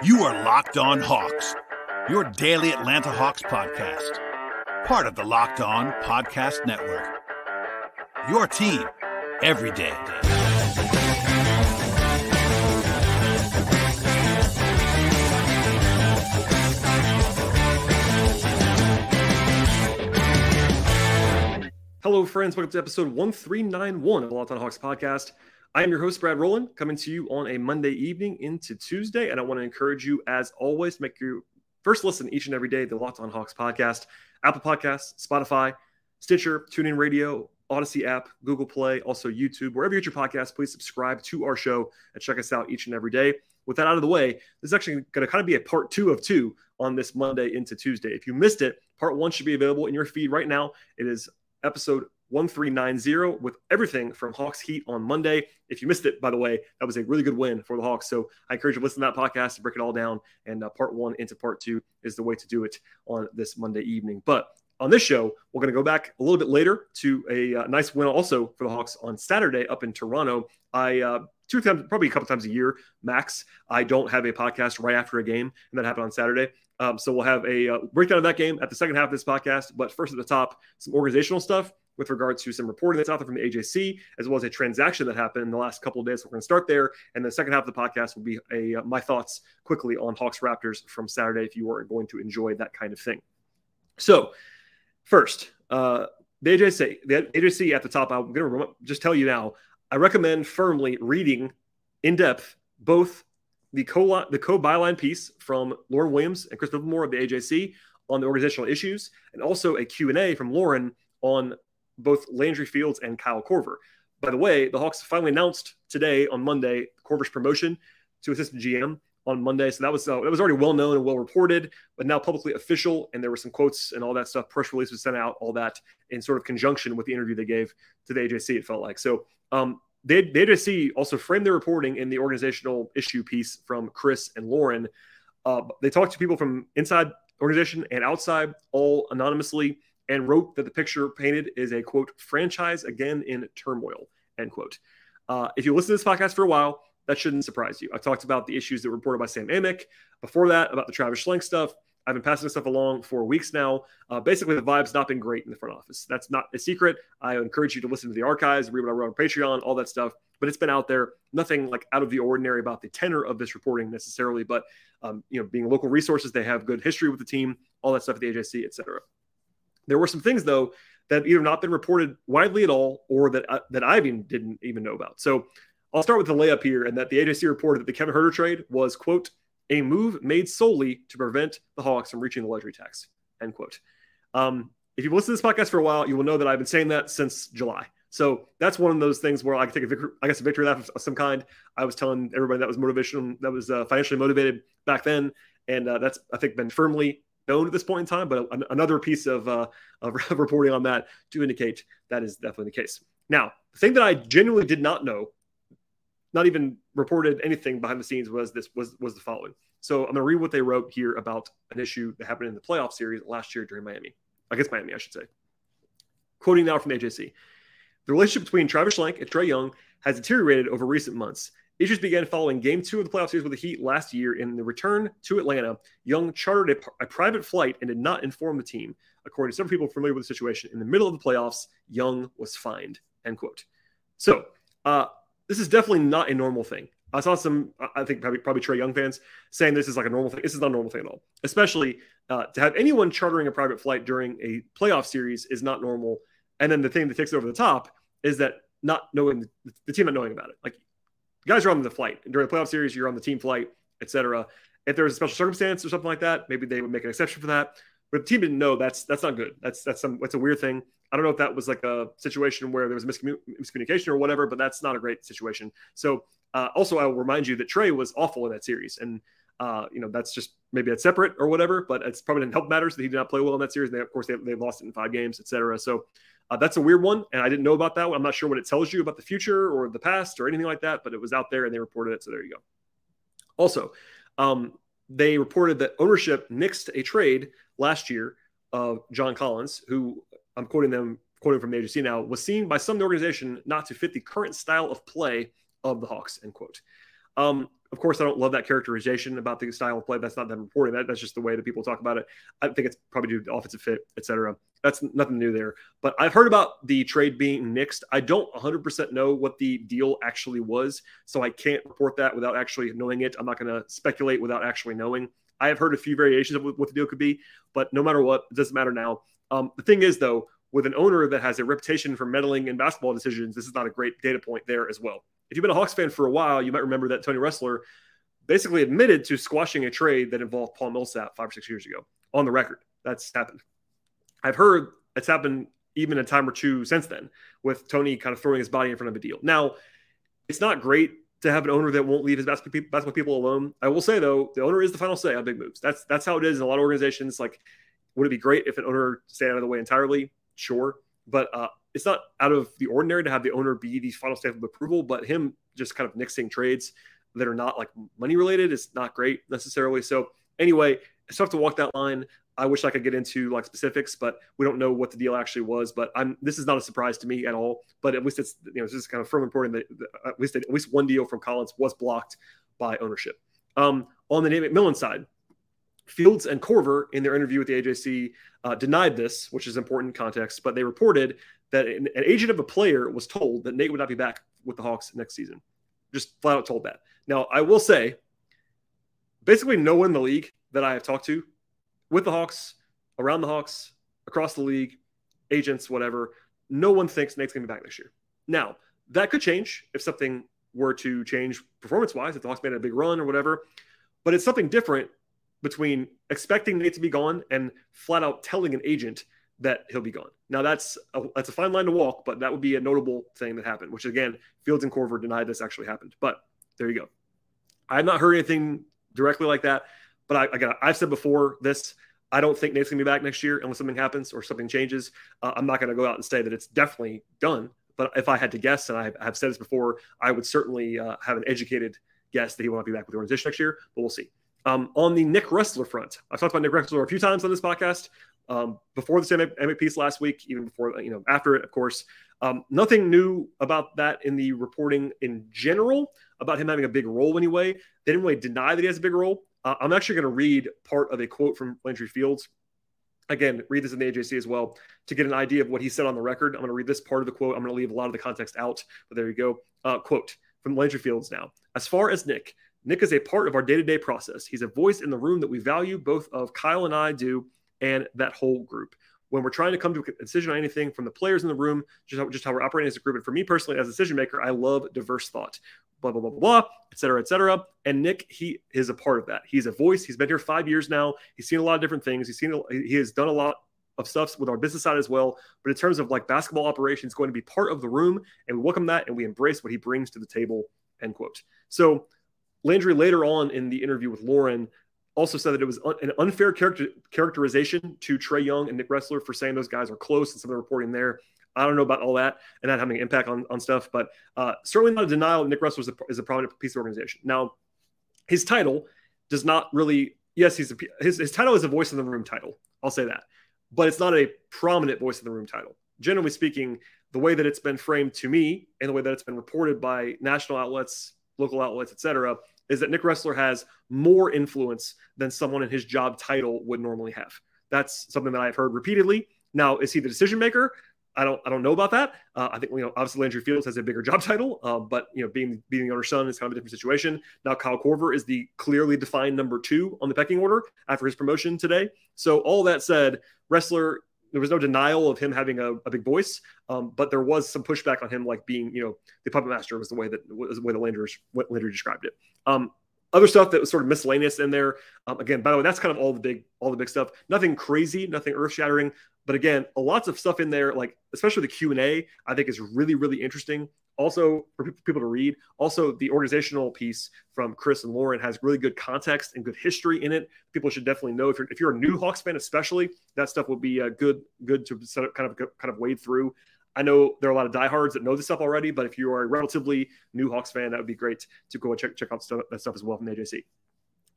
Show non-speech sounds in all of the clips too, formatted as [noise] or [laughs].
You are Locked On Hawks, your daily Atlanta Hawks podcast, part of the Locked On Podcast Network. Your team every day. Hello, friends. Welcome to episode 1391 of the Locked On Hawks podcast. I am your host, Brad Rowland, coming to you on a Monday evening into Tuesday. And I want to encourage you, as always, to make your first listen each and every day, the Locked On Hawks podcast, Apple Podcasts, Spotify, Stitcher, TuneIn Radio, Odyssey app, Google Play, also YouTube. Wherever you get your podcast, please subscribe to our show and check us out each and every day. With that out of the way, this is actually going to kind of be a part two of two on this Monday into Tuesday. If you missed it, part one should be available in your feed right now. It is episode 1390 with everything from Hawks Heat on Monday. If you missed it, by the way, that was a really good win for the Hawks. So I encourage you to listen to that podcast to break it all down. And uh, part one into part two is the way to do it on this Monday evening. But on this show, we're going to go back a little bit later to a uh, nice win also for the Hawks on Saturday up in Toronto. I uh, two times, probably a couple times a year max. I don't have a podcast right after a game, and that happened on Saturday. Um, so we'll have a uh, breakdown of that game at the second half of this podcast. But first, at the top, some organizational stuff with regards to some reporting that's out there from the AJC, as well as a transaction that happened in the last couple of days. So we're going to start there, and the second half of the podcast will be a uh, my thoughts quickly on Hawks Raptors from Saturday. If you are going to enjoy that kind of thing, so first, uh, the AJC, the AJC at the top. I'm going to just tell you now. I recommend firmly reading in depth both the co the co byline piece from Lauren Williams and Chris Vivlamore of the AJC on the organizational issues, and also a Q and A from Lauren on both Landry Fields and Kyle Korver. By the way, the Hawks finally announced today on Monday Korver's promotion to assistant GM on Monday. So that was uh, that was already well known and well reported, but now publicly official. And there were some quotes and all that stuff. Press release was sent out, all that in sort of conjunction with the interview they gave to the AJC. It felt like so. Um, they, the AJC also framed their reporting in the organizational issue piece from Chris and Lauren. Uh, they talked to people from inside organization and outside, all anonymously and wrote that the picture painted is a quote franchise again in turmoil end quote. Uh, if you listen to this podcast for a while, that shouldn't surprise you. I talked about the issues that were reported by Sam Amick before that about the Travis Schlenk stuff. I've been passing this stuff along for weeks now. Uh, basically, the vibe's not been great in the front office. That's not a secret. I encourage you to listen to the archives, read what I wrote on Patreon, all that stuff. But it's been out there. Nothing like out of the ordinary about the tenor of this reporting necessarily, but um, you know, being local resources, they have good history with the team, all that stuff at the AJC, et cetera. There were some things though that either not been reported widely at all or that uh, that I even didn't even know about. So I'll start with the layup here, and that the AJC reported that the Kevin Huerter trade was quote a move made solely to prevent the Hawks from reaching the luxury tax end quote. Um, if you've listened to this podcast for a while, you will know that I've been saying that since July. So that's one of those things where I can take a victory, I guess a victory of some kind. I was telling everybody that was motivation, that was uh, financially motivated back then, and uh, that's I think been firmly known at this point in time, but another piece of, uh, of [laughs] reporting on that to indicate that is definitely the case. Now, the thing that I genuinely did not know, not even reported anything behind the scenes, was this was was the following. So I'm going to read what they wrote here about an issue that happened in the playoff series last year during Miami. I guess Miami, I should say. Quoting now from AJC. The relationship between Travis Schlenk and Trae Young has deteriorated over recent months. Issues began following game two of the playoff series with the Heat last year. In the return to Atlanta, Young chartered a, a, private flight and did not inform the team. According to several people familiar with the situation, in the middle of the playoffs, Young was fined. End quote. So, uh, this is definitely not a normal thing. I saw some, I think probably, probably Trae Young fans saying this is like a normal thing. This is not a normal thing at all. Especially uh, to have anyone chartering a private flight during a playoff series is not normal. And then the thing that takes it over the top is that not knowing the, the team not knowing about it. Like guys are on the flight during the playoff series. You're on the team flight, etc. If there's a special circumstance or something like that, maybe they would make an exception for that. But the team didn't know that's that's not good. That's that's some that's a weird thing. I don't know if that was like a situation where there was miscommunication or whatever, but that's not a great situation. So uh, also, I will remind you that Trae was awful in that series, and uh, you know that's just maybe that's separate or whatever, but it's probably didn't help matters that he did not play well in that series. And they, of course, they, they lost it in five games, etc. So uh, that's a weird one, and I didn't know about that. I'm not sure what it tells you about the future or the past or anything like that, but it was out there and they reported it. So there you go. Also, um, they reported that ownership nixed a trade last year of John Collins, who I'm quoting them, quoting from the AJC now, was seen by some organization not to fit the current style of play of the Hawks. End quote. Um, of course, I don't love that characterization about the style of play. That's not them reporting that. That's just the way that people talk about it. I think it's probably due to offensive fit, etc. That's nothing new there. But I've heard about the trade being nixed. I don't 100% know what the deal actually was, so I can't report that without actually knowing it. I'm not going to speculate without actually knowing. I have heard a few variations of what the deal could be, but no matter what, it doesn't matter now. Um, the thing is, though, with an owner that has a reputation for meddling in basketball decisions, this is not a great data point there as well. If you've been a Hawks fan for a while, you might remember that Tony Ressler basically admitted to squashing a trade that involved Paul Millsap five or six years ago on the record. That's happened. I've heard it's happened even a time or two since then with Tony kind of throwing his body in front of a deal. Now, it's not great to have an owner that won't leave his basketball people alone. I will say though, the owner is the final say on big moves. That's that's how it is in a lot of organizations. Like, would it be great if an owner stayed out of the way entirely? Sure, but uh, it's not out of the ordinary to have the owner be the final stamp of approval. But him just kind of nixing trades that are not like money related is not great necessarily. So anyway, it's tough to walk that line. I wish I could get into like specifics, but we don't know what the deal actually was. But I'm this is not a surprise to me at all. But at least it's you know this is kind of firm reporting that, at least at least one deal from Collins was blocked by ownership. Um, on the Nate McMillan side, Fields and Korver, in their interview with the AJC uh, denied this, which is important context. But they reported that an, an agent of a player was told that Nate would not be back with the Hawks next season. Just flat out told that. Now I will say, basically no one in the league that I have talked to with the Hawks, around the Hawks, across the league, agents, whatever, no one thinks Nate's going to be back this year. Now, that could change if something were to change performance wise, if the Hawks made a big run or whatever. But it's something different between expecting Nate to be gone and flat out telling an agent that he'll be gone. Now that's a, that's a fine line to walk, but that would be a notable thing that happened. Which again, Fields and Korver denied this actually happened. But there you go. I have not heard anything directly like that. But I, again, I've said before this. I don't think Nate's gonna be back next year unless something happens or something changes. Uh, I'm not gonna go out and say that it's definitely done. But if I had to guess, and I have said this before, I would certainly uh, have an educated guess that he will not be back with the organization next year. But we'll see. Um, on the Nick Ressler front, I've talked about Nick Ressler a few times on this podcast. Um, before the Sam Amick piece last week, even before you know after it, of course. Um, nothing new about that in the reporting in general about him having a big role anyway. They didn't really deny that he has a big role. Uh, I'm actually going to read part of a quote from Landry Fields. Again, read this in the AJC as well to get an idea of what he said on the record. I'm going to read this part of the quote. I'm going to leave a lot of the context out, but there you go. Uh, quote from Landry Fields now. As far as Nick, Nick is a part of our day to day process. He's a voice in the room that we value, both of Kyle and I do, and that whole group. When we're trying to come to a decision on anything from the players in the room, just how, just how we're operating as a group. And for me personally, as a decision maker, I love diverse thought blah blah blah blah blah, et cetera, et cetera. And Nick, he is a part of that. He's a voice. He's been here five years now. He's seen a lot of different things. He's seen he has done a lot of stuff with our business side as well. But in terms of like basketball operations, going to be part of the room, and we welcome that and we embrace what he brings to the table. End quote. So Landry later on in the interview with Lauren also said that it was an unfair character, characterization to Trae Young and Nick Ressler for saying those guys are close and some of the reporting there. I don't know about all that and that having an impact on, on stuff, but uh, certainly not a denial. that Nick Ressler is a, is a prominent piece of organization. Now, his title does not really, yes, he's a, his, his title is a voice in the room title. I'll say that, but it's not a prominent voice in the room title. Generally speaking, the way that it's been framed to me and the way that it's been reported by national outlets, local outlets, etc., is that Nick Ressler has more influence than someone in his job title would normally have. That's something that I've heard repeatedly. Now, is he the decision maker? I don't I don't know about that. Uh, I think you know obviously Landry Fields has a bigger job [laughs] title, uh, but you know being being the owner's son is kind of a different situation. Now Kyle Korver is the clearly defined number two on the pecking order after his promotion today. So all that said, Ressler there was no denial of him having a, a big voice, um, but there was some pushback on him like being you know the puppet master was the way that was the way the Landry what Landry described it. Um, other stuff that was sort of miscellaneous in there. Um, again, by the way, that's kind of all the big, all the big stuff. Nothing crazy, nothing earth shattering. But again, a lots of stuff in there, like especially the Q and A, I think is really, really interesting. Also for people to read. Also, the organizational piece from Chris and Lauren has really good context and good history in it. People should definitely know if you're if you're a new Hawks fan, especially that stuff will be uh, good, good to set up, kind of kind of wade through. I know there are a lot of diehards that know this stuff already, but if you are a relatively new Hawks fan, that would be great to go and check check out stuff, that stuff as well from the AJC.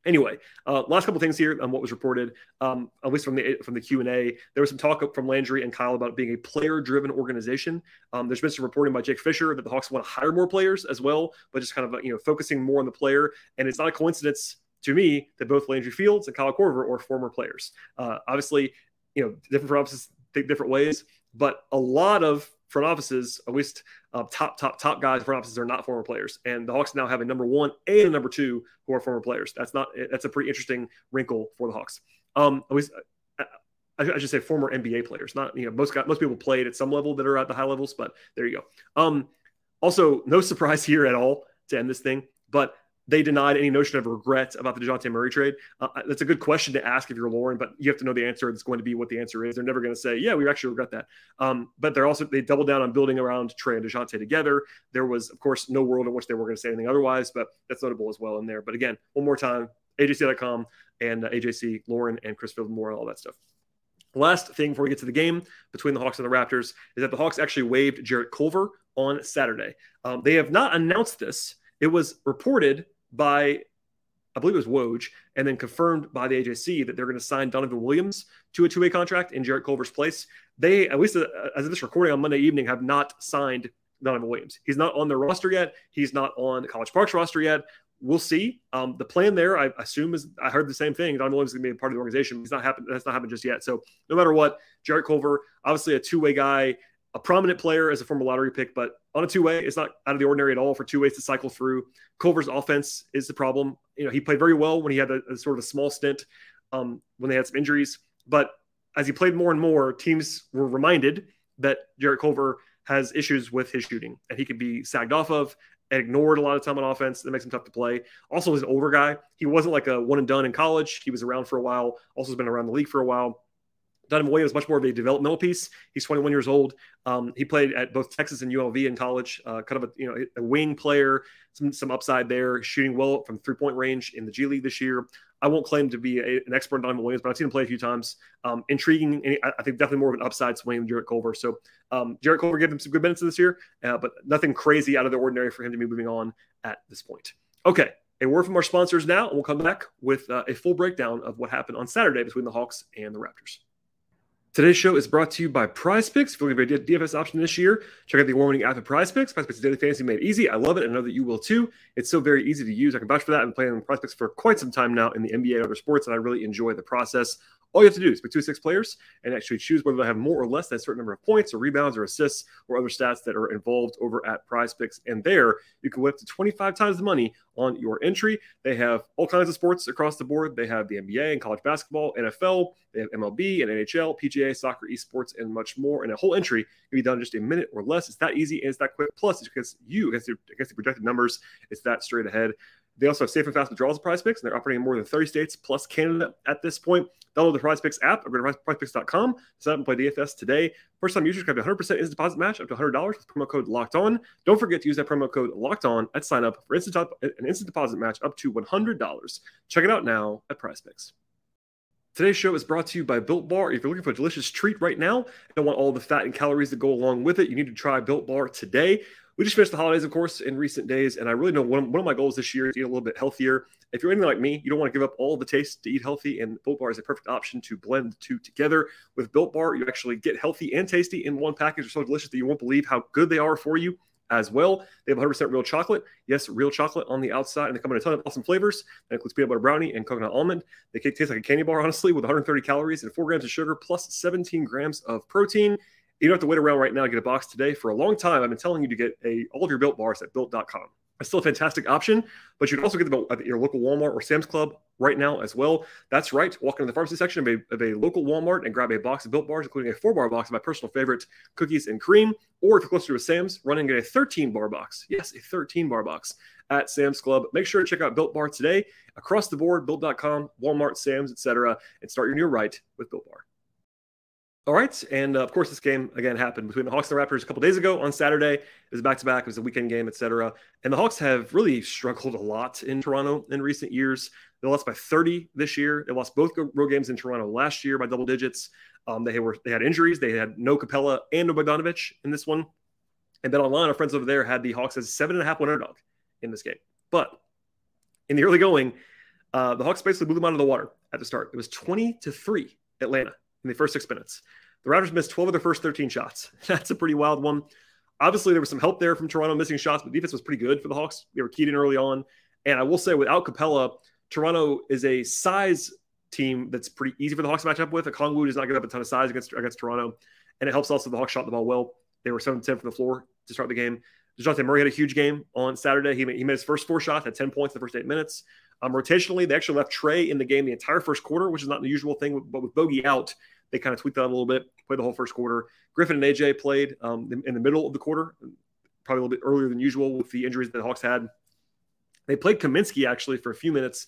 Anyway, uh, last couple things here on what was reported, um, at least from the from the Q and A. There was some talk from Landry and Kyle about being a player-driven organization. Um, there's been some reporting by Jake Fisher that the Hawks want to hire more players as well, but just kind of you know focusing more on the player. And it's not a coincidence to me that both Landry Fields and Kyle Korver are former players. Uh, obviously, you know different front offices think different ways, but a lot of front offices, at least uh, top, top, top guys front offices are not former players. And the Hawks now have a number one and a number two who are former players. That's not, that's a pretty interesting wrinkle for the Hawks. Um, at least, uh, I, I should say former NBA players, not, you know, most, most people played at some level that are at the high levels, but there you go. Um, also, no [laughs] surprise here at all to end this thing, but they denied any notion of regret about the DeJounte Murray trade. Uh, that's a good question to ask if you're Lauren, but you have to know the answer. It's going to be what the answer is. They're never going to say, yeah, we actually regret that. Um, but they're also, they doubled down on building around Trae and DeJounte together. There was, of course, no world in which they were going to say anything otherwise, but that's notable as well in there. But again, one more time, AJC.com and uh, AJC, Lauren, and Chris Vivlamore, and all that stuff. Last thing before we get to the game between the Hawks and the Raptors is that the Hawks actually waived Jarrett Culver on Saturday. Um, they have not announced this. It was reported by I believe it was Woj, and then confirmed by the AJC that they're going to sign Donovan Williams to a two-way contract in Jarrett Culver's place. They, at least uh, as of this recording on Monday evening, have not signed Donovan Williams. He's not on their roster yet. He's not on College Park's roster yet. We'll see. Um, the plan there, I assume, is I heard the same thing. Donovan Williams is going to be a part of the organization. He's not happened. That's not happened just yet. So no matter what, Jarrett Culver, obviously a two-way guy a prominent player as a former lottery pick, but on a two way, it's not out of the ordinary at all for two ways to cycle through. Culver's offense is the problem. You know, he played very well when he had a, a sort of a small stint um, when they had some injuries, but as he played more and more, teams were reminded that Jarrett Culver has issues with his shooting and he can be sagged off of and ignored a lot of time on offense. That makes him tough to play. Also, he's an older guy. He wasn't like a one and done in college. He was around for a while. Also, has been around the league for a while. Donovan Williams is much more of a developmental piece. He's 21 years old. Um, he played at both Texas and UNLV in college. Uh, kind of a you know a wing player, some some upside there, shooting well from three point range in the G League this year. I won't claim to be a, an expert on Donovan Williams, but I've seen him play a few times. Um, intriguing, and I think definitely more of an upside swing than Jarrett Culver. So um, Jarrett Culver gave him some good minutes this year, uh, but nothing crazy out of the ordinary for him to be moving on at this point. Okay, a word from our sponsors now, and we'll come back with uh, a full breakdown of what happened on Saturday between the Hawks and the Raptors. Today's show is brought to you by Prize Picks. If you're looking for a DFS option this year, check out the award-winning app at Prize Picks. Prize Picks is daily fantasy made easy. I love it, and I know that you will too. It's so very easy to use. I can vouch for that. I've been playing Prize Picks for quite some time now in the NBA and other sports, and I really enjoy the process. All you have to do is pick two six players and actually choose whether they have more or less than a certain number of points or rebounds or assists or other stats that are involved over at Prize Picks. And there you can win up to 25 times the money on your entry. They have all kinds of sports across the board. They have the NBA and college basketball, NFL, they have MLB and NHL, PGA, soccer, esports, and much more. And a whole entry can be done in just a minute or less. It's that easy and it's that quick. Plus, it's because you against the, against the projected numbers, it's that straight ahead. They also have safe and fast withdrawals of prize picks, and they're operating in more than 30 states plus Canada at this point. Download the prize picks app or go to prizepicks.com, sign up and play DFS today. First time users can have a 100% instant deposit match up to $100 with promo code locked on. Don't forget to use that promo code locked on at sign up for instant an instant deposit match up to $100. Check it out now at prize picks. Today's show is brought to you by Built Bar. If you're looking for a delicious treat right now and want all the fat and calories that go along with it, you need to try Built Bar today we just finished the holidays, of course, in recent days, and I really know one, one of my goals this year is to eat a little bit healthier. If you're anything like me, you don't want to give up all the taste to eat healthy, and Built Bar is a perfect option to blend the two together. With Built Bar, you actually get healthy and tasty in one package. They're so delicious that you won't believe how good they are for you as well. They have 100% real chocolate. Yes, real chocolate on the outside, and they come in a ton of awesome flavors. That includes peanut butter brownie and coconut almond. They taste like a candy bar, honestly, with 130 calories and 4 grams of sugar plus 17 grams of protein. You don't have to wait around right now to get a box today. For a long time, I've been telling you to get a all of your built bars at built.com. It's still a fantastic option, but you can also get them at your local Walmart or Sam's Club right now as well. That's right. Walk into the pharmacy section of a, of a local Walmart and grab a box of built bars, including a four bar box of my personal favorite cookies and cream. Or if you're closer to a Sam's, run and get a 13 bar box. Yes, a 13 bar box at Sam's Club. Make sure to check out Built Bar today across the board, built.com, Walmart, Sam's, etc., and start your new right with Built Bar. All right, and uh, of course, this game again happened between the Hawks and the Raptors a couple days ago on Saturday. It was back to back. It was a weekend game, etc. And the Hawks have really struggled a lot in Toronto in recent years. They lost by 30 this year. They lost both road games in Toronto last year by double digits. Um, they were they had injuries. They had no Capela and no Bogdanovich in this one. And then online, our friends over there had the Hawks as seven and a half one underdog in this game. But in the early going, Uh, the Hawks basically blew them out of the water at the start. It was 20 to 3 Atlanta in the first six minutes. The Raptors missed 12 of their first 13 shots. [laughs] That's a pretty wild one. Obviously, there was some help there from Toronto missing shots, but defense was pretty good for the Hawks. They were keyed in early on. And I will say, without Capela, Toronto is a size team that's pretty easy for the Hawks to match up with. Okongwu does not give up a ton of size against, against Toronto. And it helps also the Hawks shot the ball well. They were 7 10 from the floor to start the game. DeJounte Murray had a huge game on Saturday. He made, he made his first four shots, had 10 points in the first eight minutes. Um, rotationally, they actually left Trae in the game the entire first quarter, which is not the usual thing. But with Bogey out, they kind of tweaked that a little bit, played the whole first quarter. Griffin and AJ played um, in the middle of the quarter, probably a little bit earlier than usual with the injuries that the Hawks had. They played Kaminsky actually for a few minutes.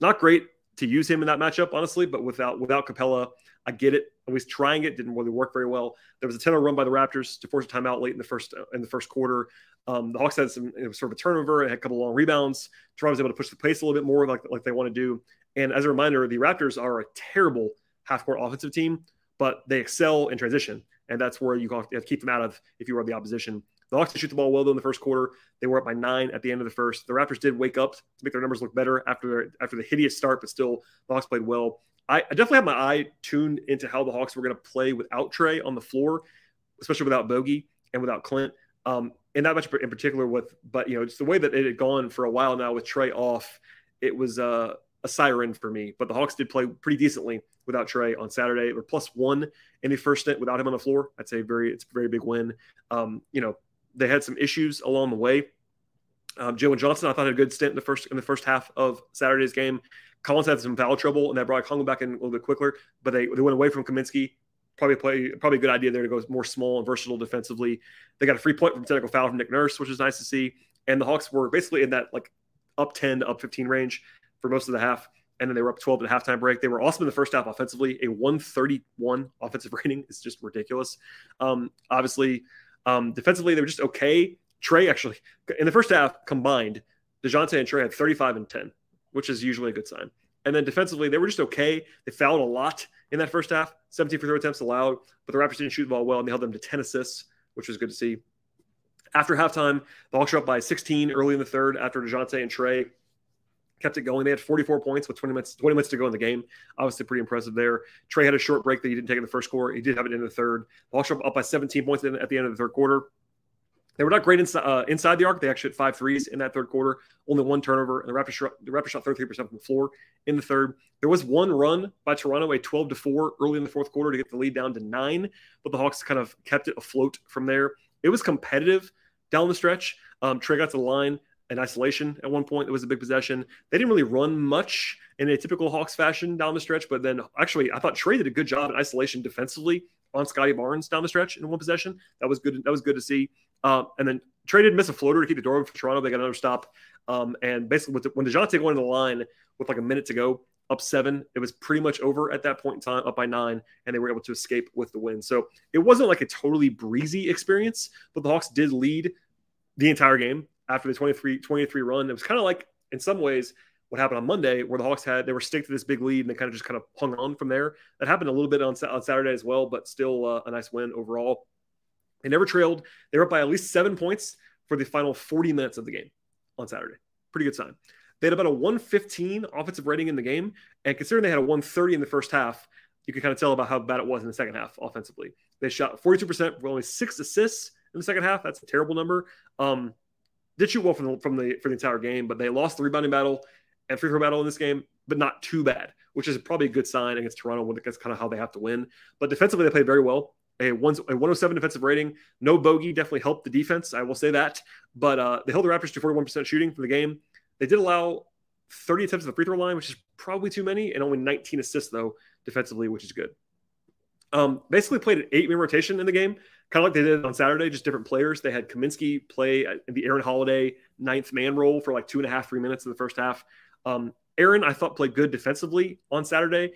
Not great to use him in that matchup, honestly, but without without Capela, I get it. At least trying it didn't really work very well. There was a 10-0 run by the Raptors to force a timeout late in the first in the first quarter. Um, the Hawks had some it was sort of a turnover and had a couple long rebounds. Toronto was able to push the pace a little bit more, like like they want to do. And as a reminder, the Raptors are a terrible half-court offensive team, but they excel in transition, and that's where you have to keep them out of if you are the opposition. The Hawks did shoot the ball well though in the first quarter. They were up by nine at the end of the first. The Raptors did wake up to make their numbers look better after after the hideous start, but still the Hawks played well. I, I definitely have my eye tuned into how the Hawks were going to play without Trae on the floor, especially without Bogey and without Clint. Um, and not much in particular with, but you know, just the way that it had gone for a while now with Trae off, it was uh, a siren for me. But the Hawks did play pretty decently without Trae on Saturday. Or plus one in the first stint without him on the floor. I'd say very, it's a very big win. Um, you know, they had some issues along the way. Um, Jalen Johnson, I thought had a good stint in the first in the first half of Saturday's game. Collins had some foul trouble, and that brought Kongo back in a little bit quicker. But they, they went away from Kaminsky. Probably play probably a good idea there to go more small and versatile defensively. They got a free point from technical foul from Nick Nurse, which is nice to see. And the Hawks were basically in that like up 10 to up 15 range for most of the half. And then they were up 12 at halftime break. They were awesome in the first half offensively. A 131 offensive [laughs] rating is just ridiculous. Um, obviously, um, defensively, they were just okay. Trae actually, in the first half combined, DeJounte and Trae had 35 and 10, which is usually a good sign. And then defensively, they were just okay. They fouled a lot in that first half, 17 for throw attempts allowed, but the Raptors didn't shoot the ball well, and they held them to 10 assists, which was good to see. After halftime, the Hawks were up by 16 early in the third after DeJounte and Trae kept it going. They had 44 points with 20 minutes 20 minutes to go in the game. Obviously, pretty impressive there. Trae had a short break that he didn't take in the first quarter. He did have it in the third. Hawks up by 17 points at the end of the third quarter. They were not great inside, uh, inside the arc. They actually hit five threes in that third quarter, only one turnover, and the Raptors shot, the Raptors shot 33% from the floor in the third. There was one run by Toronto, a 12 to 4 early in the fourth quarter to get the lead down to nine, but the Hawks kind of kept it afloat from there. It was competitive down the stretch. Um, Trae got to the line in isolation at one point. It was a big possession. They didn't really run much in a typical Hawks fashion down the stretch, but then actually, I thought Trae did a good job in isolation defensively on Scottie Barnes down the stretch in one possession. That was good. That was good to see. Uh, and then Trae did miss a floater to keep the door open for Toronto. They got another stop. Um, and basically, with the, when DeJounte went in the line with like a minute to go, up seven, it was pretty much over at that point in time, up by nine, and they were able to escape with the win. So it wasn't like a totally breezy experience, but the Hawks did lead the entire game after the 23 23 run. It was kind of like, in some ways, what happened on Monday, where the Hawks had they were stick to this big lead and they kind of just kind of hung on from there. That happened a little bit on, on Saturday as well, but still uh, a nice win overall. They never trailed. They were up by at least seven points for the final 40 minutes of the game on Saturday. Pretty good sign. They had about a 115 offensive rating in the game, and considering they had a 130 in the first half, you can kind of tell about how bad it was in the second half offensively. They shot 42% with only six assists in the second half. That's a terrible number. Um, did shoot well from the, from the for the entire game, but they lost the rebounding battle and free throw battle in this game, but not too bad, which is probably a good sign against Toronto. That's kind of how they have to win. But defensively, they played very well. A, one, a 107 defensive rating. No bogey definitely helped the defense. I will say that. But uh, they held the Raptors to 41% shooting for the game. They did allow 30 attempts at the free throw line, which is probably too many, and only 19 assists, though, defensively, which is good. Um, basically played an eight man rotation in the game, kind of like they did on Saturday, just different players. They had Kaminsky play in the Aaron Holiday ninth man role for like two and a half, three minutes in the first half. Um, Aaron, I thought, played good defensively on Saturday.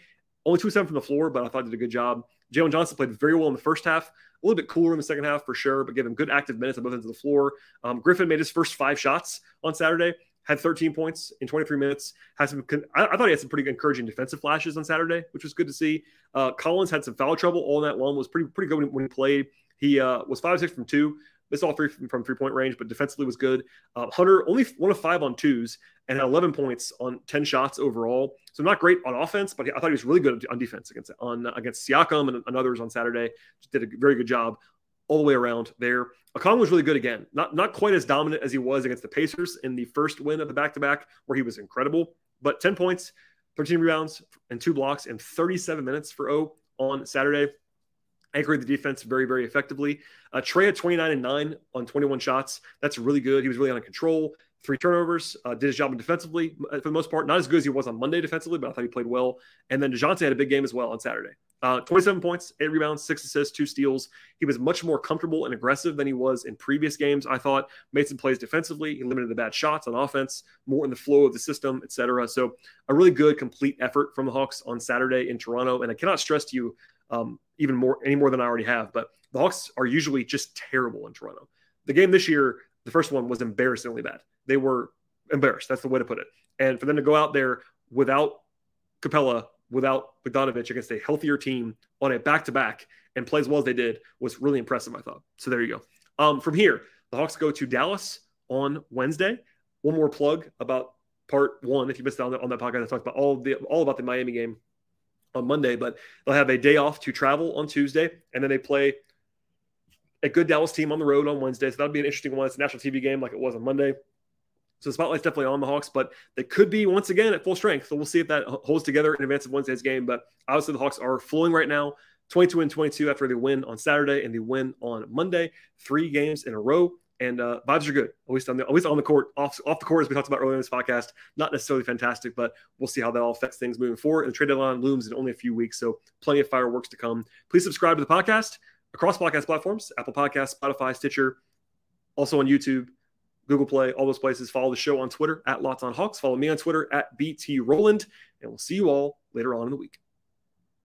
Only two seven from the floor, but I thought did a good job. Jalen Johnson played very well in the first half, a little bit cooler in the second half for sure, but gave him good active minutes on both ends of the floor. Um, Griffin made his first five shots on Saturday, had 13 points in 23 minutes. Had some, I, I thought he had some pretty encouraging defensive flashes on Saturday, which was good to see. Uh, Collins had some foul trouble all night long. Was pretty pretty good when, when he played. He uh, was five six from two, Missed all three from three point range, but defensively was good. Uh, Hunter only one of five on twos and had 11 points on 10 shots overall. So not great on offense, but I thought he was really good on defense against on against Siakam and, and others on Saturday. Just did a very good job all the way around there. Okongwu was really good again. Not not quite as dominant as he was against the Pacers in the first win of the back to back, where he was incredible. But 10 points, 13 rebounds, and two blocks in 37 minutes for O on Saturday. Anchored the defense very, very effectively. Uh, Trae had 29 and 9 on 21 shots. That's really good. He was really on control. Three turnovers, uh, did his job defensively uh, for the most part. Not as good as he was on Monday defensively, but I thought he played well. And then DeJounte had a big game as well on Saturday. Uh, 27 points, eight rebounds, six assists, two steals. He was much more comfortable and aggressive than he was in previous games. I thought made some plays defensively. He limited the bad shots on offense, more in the flow of the system, etc. So a really good, complete effort from the Hawks on Saturday in Toronto. And I cannot stress to you um, even more, any more than I already have. But the Hawks are usually just terrible in Toronto. The game this year, the first one was embarrassingly bad. They were embarrassed. That's the way to put it. And for them to go out there without Capela, without Bogdanovich against a healthier team on a back to back and play as well as they did was really impressive, I thought. So there you go. Um, from here, the Hawks go to Dallas on Wednesday. One more plug about part one. If you missed out on, on that podcast, I talked about all the all about the Miami game on Monday, but they'll have a day off to travel on Tuesday, and then they play a good Dallas team on the road on Wednesday. So that'll be an interesting one. It's a national TV game like it was on Monday. So the spotlight's definitely on the Hawks, but they could be once again at full strength. So we'll see if that holds together in advance of Wednesday's game. But obviously, the Hawks are flowing right now 22 and 22 after they win on Saturday and they win on Monday, three games in a row. And uh, vibes are good, at least on the at least on the court, off off the court as we talked about earlier in this podcast. Not necessarily fantastic, but we'll see how that all affects things moving forward. And the trade deadline looms in only a few weeks, so plenty of fireworks to come. Please subscribe to the podcast across podcast platforms: Apple Podcasts, Spotify, Stitcher, also on YouTube. Google Play, all those places. Follow the show on Twitter at Locked On Hawks. Follow me on Twitter at BT Rowland, and we'll see you all later on in the week.